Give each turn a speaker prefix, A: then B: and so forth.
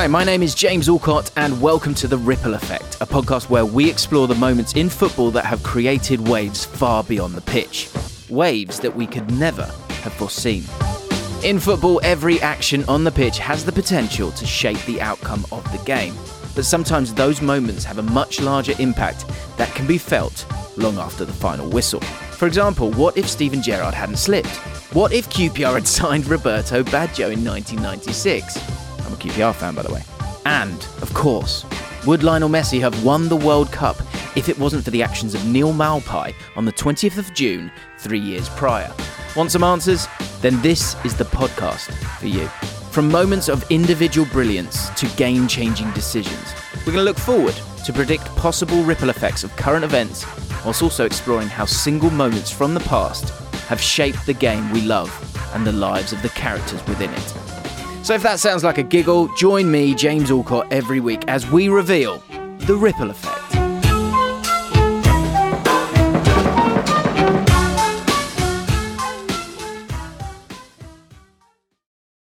A: Hi, my name is James Allcott, and welcome to The Ripple Effect, a podcast where we explore the moments in football that have created waves far beyond the pitch. Waves that we could never have foreseen. In football, every action on the pitch has the potential to shape the outcome of the game. But sometimes those moments have a much larger impact that can be felt long after the final whistle. For example, what if Steven Gerrard hadn't slipped? What if QPR had signed Roberto Baggio in 1996? I'm a QPR fan, by the way. And, of course, would Lionel Messi have won the World Cup if it wasn't for the actions of Neal Maupay on the 20th of June, three years prior? Want some answers? Then this is the podcast for you. From moments of individual brilliance to game changing decisions, we're going to look forward to predict possible ripple effects of current events, whilst also exploring how single moments from the past have shaped the game we love and the lives of the characters within it. So if that sounds like a giggle, join me, James Allcott, every week as we reveal the ripple effect.